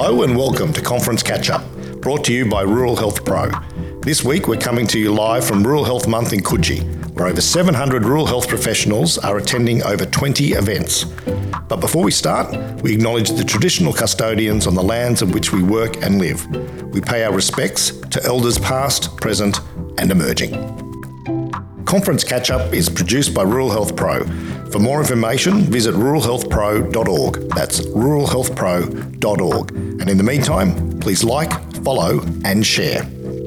Hello and welcome to Conference Catch Up, brought to you by Rural Health Pro. This week we're coming to you live from Rural Health Month in Coogee, where over 700 rural health professionals are attending over 20 events. But before we start, we acknowledge the traditional custodians on the lands on which we work and live. We pay our respects to elders past, present, and emerging. Conference Catch Up is produced by Rural Health Pro. For more information, visit ruralhealthpro.org. That's ruralhealthpro.org. And in the meantime, please like, follow, and share.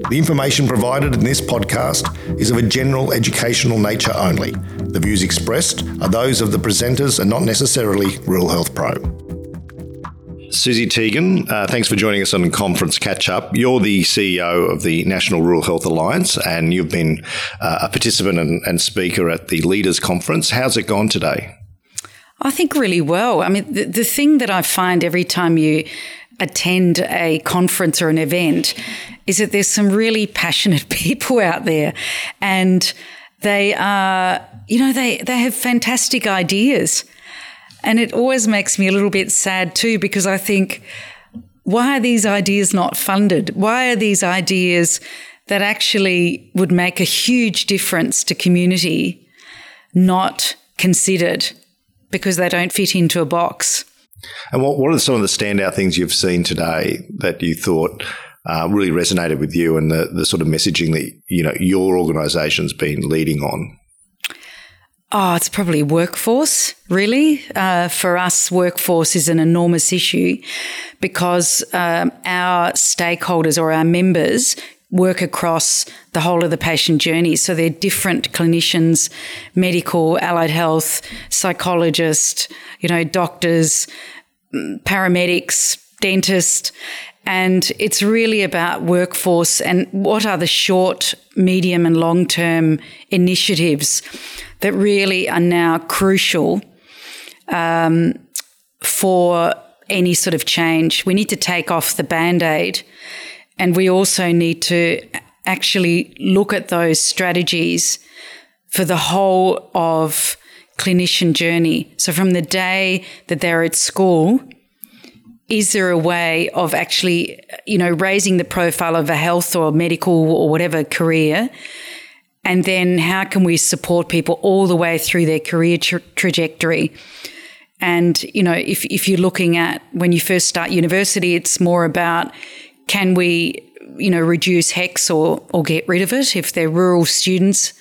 The information provided in this podcast is of a general educational nature only. The views expressed are those of the presenters and not necessarily Rural Health Pro. Susi Tegen, uh, thanks for joining us on Conference Catch Up. You're the CEO of the National Rural Health Alliance, and you've been uh, a participant and, and, speaker at the Leaders Conference. How's it gone today? I think really well. I mean, the, the thing that I find every time you attend a conference or an event is that there's some really passionate people out there, and they are, you know, they they have fantastic ideas and it always makes me a little bit sad too, because I think, why are these ideas not funded? Why are these ideas that actually would make a huge difference to community not considered because they don't fit into a box? And what, what are some of the standout things you've seen today that you thought uh, really resonated with you and the, the sort of messaging that you know your organisation's been leading on? Oh, it's probably workforce, really. Uh, for us, workforce is an enormous issue because um, our stakeholders or our members work across the whole of the patient journey. So they're different clinicians, medical, allied health, psychologists, you know, doctors, mm, paramedics, dentists. And it's really about workforce and what are the short, medium, and long term initiatives that really are now crucial um, for any sort of change. We need to take off the band aid and we also need to actually look at those strategies for the whole of clinician journey. So from the day that they're at school, is there a way of actually, you know, raising the profile of a health or medical or whatever career and then how can we support people all the way through their career tra- trajectory? And, you know, if, if you're looking at when you first start university, it's more about can we, you know, reduce HECS or, or get rid of it if they're rural students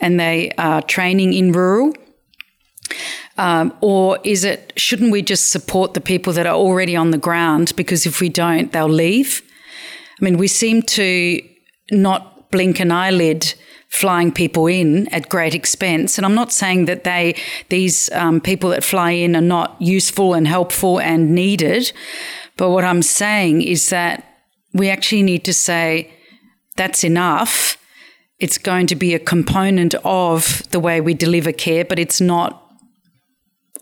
and they are training in rural? Um, or is it, shouldn't we just support the people that are already on the ground? Because if we don't, they'll leave. I mean, we seem to not blink an eyelid flying people in at great expense. And I'm not saying that they these um, people that fly in are not useful and helpful and needed, but what I'm saying is that we actually need to say that's enough. It's going to be a component of the way we deliver care, but it's not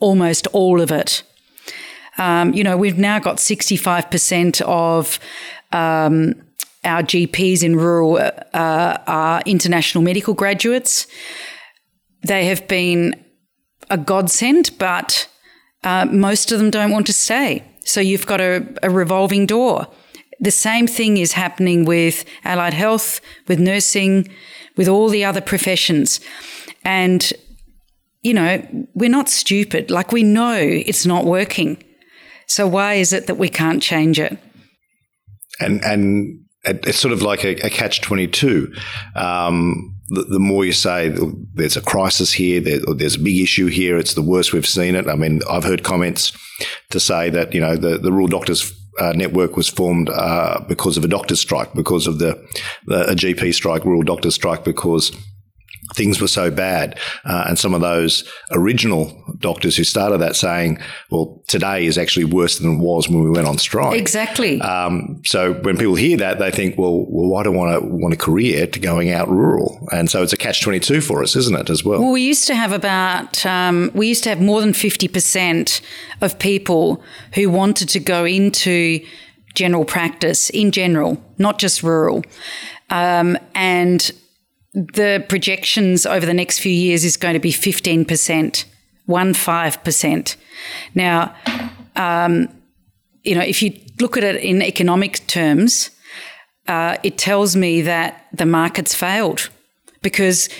almost all of it. Um, you know, we've now got 65% of um, our GPs in rural uh, are international medical graduates. They have been a godsend, but uh, most of them don't want to stay. So you've got a, a revolving door. The same thing is happening with allied health, with nursing, with all the other professions. And, you know, we're not stupid. Like we know it's not working. So why is it that we can't change it? And and it's sort of like a, a catch 22. Um, the, the, more you say there's a crisis here, there, there's a big issue here, it's the worst we've seen it. I mean, I've heard comments to say that, you know, the, the rural doctors uh, network was formed uh, because of a doctor's strike, because of the, the a GP strike, rural doctors strike, because things were so bad. Uh, and some of those original doctors who started that saying, well, today is actually worse than it was when we went on strike. Exactly. Um, so when people hear that, they think, well, well why do I want, to, want a career to going out rural? And so it's a catch 22 for us, isn't it, as well? Well, we used to have about, um, we used to have more than 50% of people who wanted to go into general practice in general, not just rural. Um, and the projections over the next few years is going to be 15%, one five percent. Now, um, you know, if you look at it in economic terms, uh, it tells me that the market's failed because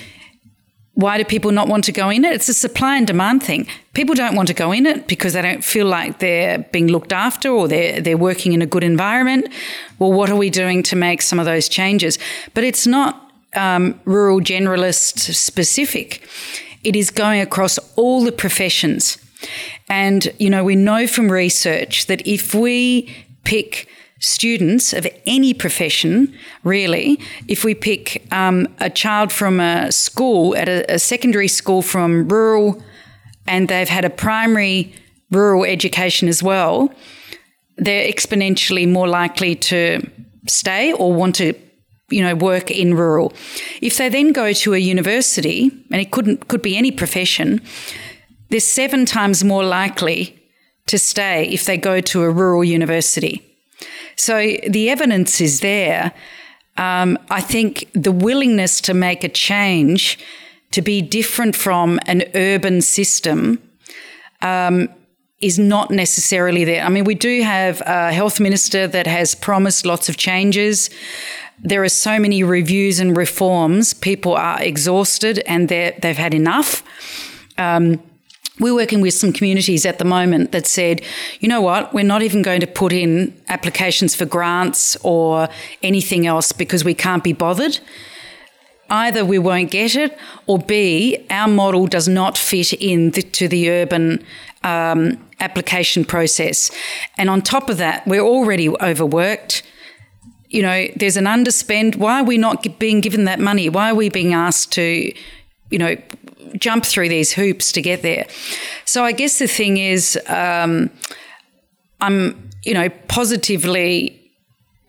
why do people not want to go in it? It's a supply and demand thing. People don't want to go in it because they don't feel like they're being looked after or they're they're working in a good environment. Well, what are we doing to make some of those changes? But it's not um, rural generalist specific. It is going across all the professions. And, you know, we know from research that if we pick students of any profession, really, if we pick um, a child from a school, at a, a secondary school from rural, and they've had a primary rural education as well, they're exponentially more likely to stay or want to you know work in rural if they then go to a university and it couldn't could be any profession they're seven times more likely to stay if they go to a rural university so the evidence is there. Um, I think the willingness to make a change to be different from an urban system um, is not necessarily there. I mean, we do have a health minister that has promised lots of changes. There are so many reviews and reforms. People are exhausted and they've had enough. Um, we're working with some communities at the moment that said, you know what, we're not even going to put in applications for grants or anything else because we can't be bothered. Either we won't get it, or B, our model does not fit into the urban um, application process. And on top of that, we're already overworked. You know, there's an underspend. Why are we not being given that money? Why are we being asked to, you know, jump through these hoops to get there. So I guess the thing is, um, I'm you know positively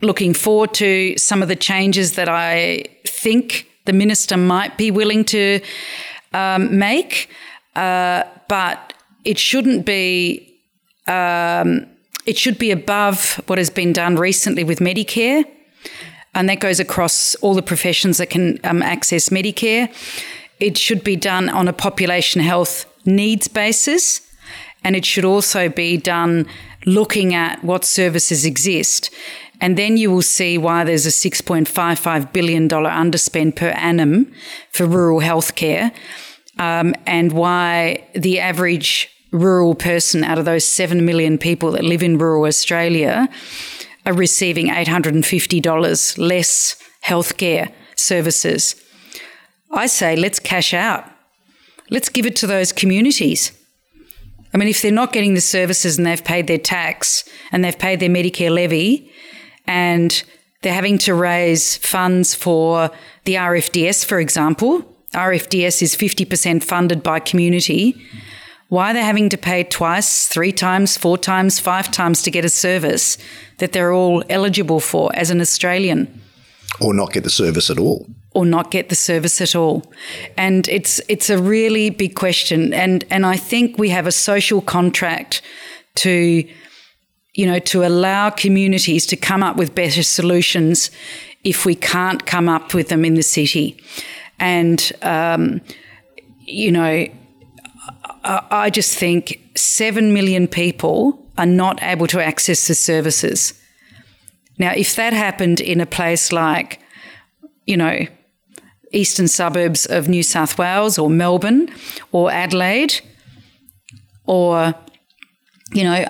looking forward to some of the changes that I think the minister might be willing to um, make, uh, but it shouldn't be. Um, it should be above what has been done recently with Medicare, and that goes across all the professions that can um, access Medicare. It should be done on a population health needs basis, and it should also be done looking at what services exist. And then you will see why there's a $6.55 billion underspend per annum for rural healthcare, um, and why the average rural person out of those 7 million people that live in rural Australia are receiving $850 less healthcare services. I say let's cash out. Let's give it to those communities. I mean, if they're not getting the services and they've paid their tax and they've paid their Medicare levy and they're having to raise funds for the RFDS, for example, RFDS is 50% funded by community. Why they're they having to pay twice, three times, four times, five times to get a service that they're all eligible for as an Australian? Or not get the service at all or not get the service at all. And it's it's a really big question. And and I think we have a social contract to you know to allow communities to come up with better solutions if we can't come up with them in the city. And um, you know, I, just think seven million people are not able to access the services. Now, if that happened in a place like, you know, eastern suburbs of New South Wales or Melbourne or Adelaide or you know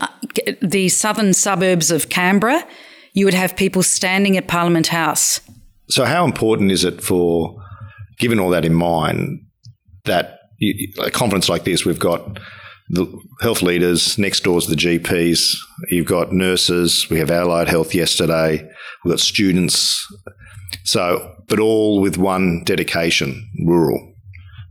the southern suburbs of Canberra you would have people standing at Parliament House so how important is it for given all that in mind that a conference like this we've got the health leaders next door to the GPs you've got nurses we have allied health yesterday we've got students. So, but all with one dedication, rural,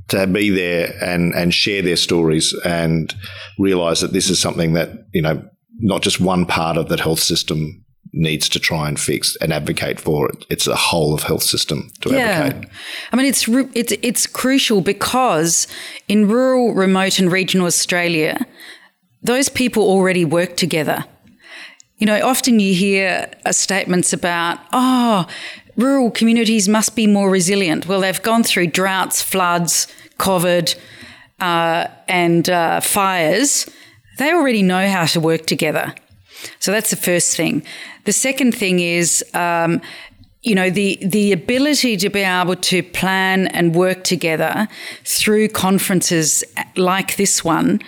to be there and, and share their stories and realize that this is something that, you know, not just one part of that health system needs to try and fix and advocate for it. It's a whole of health system to yeah. advocate. I mean, it's it's it's crucial because in rural, remote, and regional Australia, those people already work together. You know, often you hear uh, statements about, oh, rural communities must be more resilient. Well, they've gone through droughts, floods, COVID, uh, and uh, fires. They already know how to work together. So that's the first thing. The second thing is, um, you know, the the ability to be able to plan and work together through conferences like this one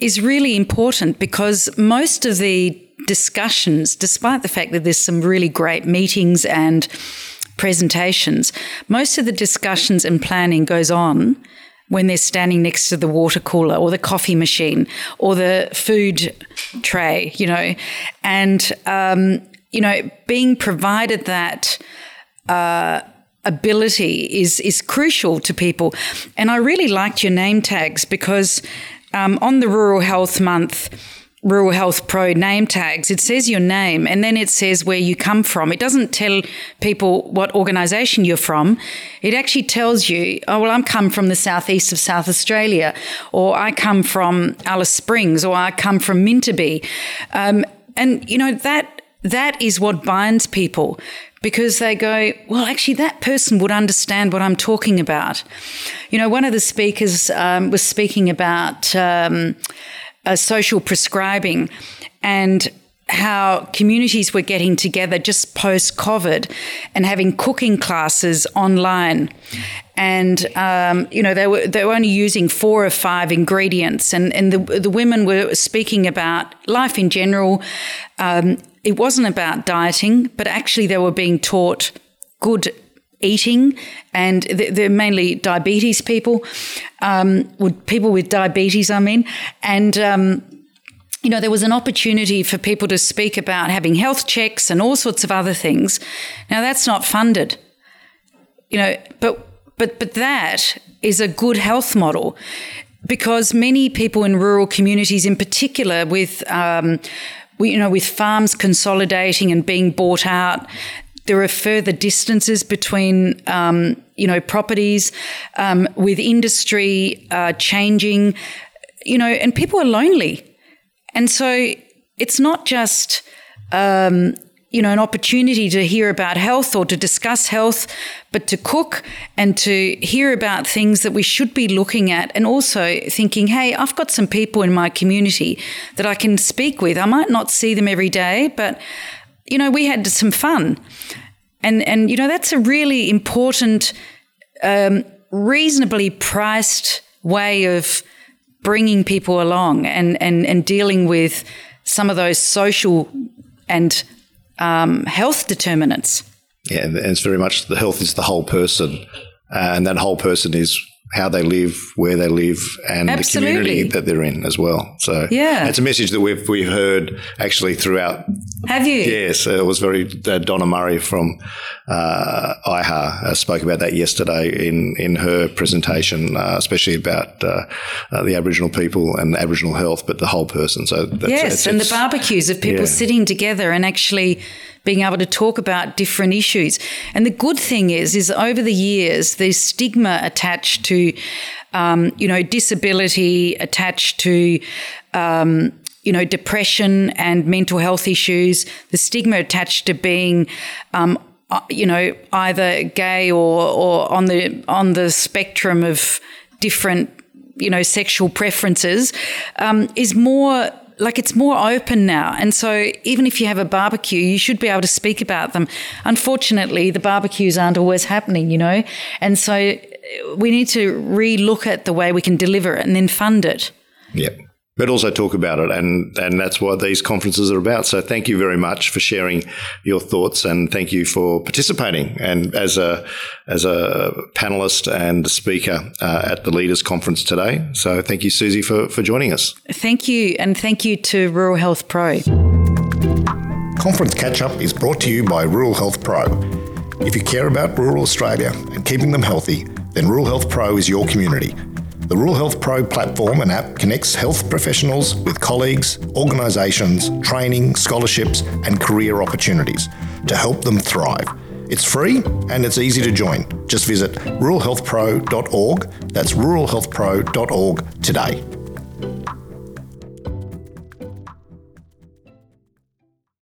is really important because most of the discussions, despite the fact that there's some really great meetings and presentations, most of the discussions and planning goes on when they're standing next to the water cooler or the coffee machine or the food tray, you know, and um, you know, being provided that. Uh, ability is is crucial to people, and I really liked your name tags because um, on the Rural Health Month, Rural Health Pro name tags, it says your name and then it says where you come from. It doesn't tell people what organisation you're from. It actually tells you, oh, well, I'm come from the southeast of South Australia, or I come from Alice Springs, or I come from Mintabie. Um, and, you know, that that is what binds people because they go, well, actually, that person would understand what I'm talking about. You know, one of the speakers um, was speaking about. Um, uh, social prescribing and how communities were getting together just post COVID and having cooking classes online. And um, you know they were they were only using four or five ingredients, and and the the women were speaking about life in general. Um, it wasn't about dieting, but actually they were being taught good eating, and they're mainly diabetes people, um, with people with diabetes, I mean, and. Um, you know, there was an opportunity for people to speak about having health checks and all sorts of other things. Now, that's not funded, you know, but but but that is a good health model because many people in rural communities, in particular, with um, you know, with farms consolidating and being bought out, there are further distances between, um, you know, properties um, with industry uh, changing, you know, and people are lonely. And so it's not just, um, you know, an opportunity to hear about health or to discuss health, but to cook and to hear about things that we should be looking at and also thinking, hey, I've got some people in my community that I can speak with. I might not see them every day, but you know, we had some fun. And, and you know, that's a really important, um, reasonably priced way of bringing people along and, and, and dealing with some of those social and um, health determinants. Yeah, and it's very much the health is the whole person, and that whole person is how they live, where they live, and Absolutely. the community that they're in as well. So yeah, it's a message that we've we've heard actually throughout. Have you? Yes, it was very uh, Donna Murray from uh, IHA uh, spoke about that yesterday in in her presentation, uh, especially about uh, uh, the Aboriginal people and Aboriginal health, but the whole person. So that's, yes, and the barbecues of people yeah. sitting together and actually being able to talk about different issues. And the good thing is, is over the years, the stigma attached to, um, you know, disability, attached to, um, you know, depression and mental health issues, the stigma attached to being, um, uh, you know, either gay or, or on the on the spectrum of different, you know, sexual preferences, um, is more like it's more open now. And so even if you have a barbecue, you should be able to speak about them. Unfortunately, the barbecues aren't always happening, you know? And so we need to re-look at the way we can deliver it and then fund it. Yep but also talk about it. And, and that's what these conferences are about. So thank you very much for sharing your thoughts and thank you for participating and as a, as a panelist and speaker uh, at the Leaders Conference today. So thank you, Susi, for, for joining us. Thank you. And thank you to Rural Health Pro. Conference Catch Up is brought to you by Rural Health Pro. If you care about rural Australia and keeping them healthy, then Rural Health Pro is your community. The Rural Health Pro platform and app connects health professionals with colleagues, organisations, training, scholarships, and career opportunities to help them thrive. It's free and it's easy to join. Just visit ruralhealthpro.org. That's ruralhealthpro.org today.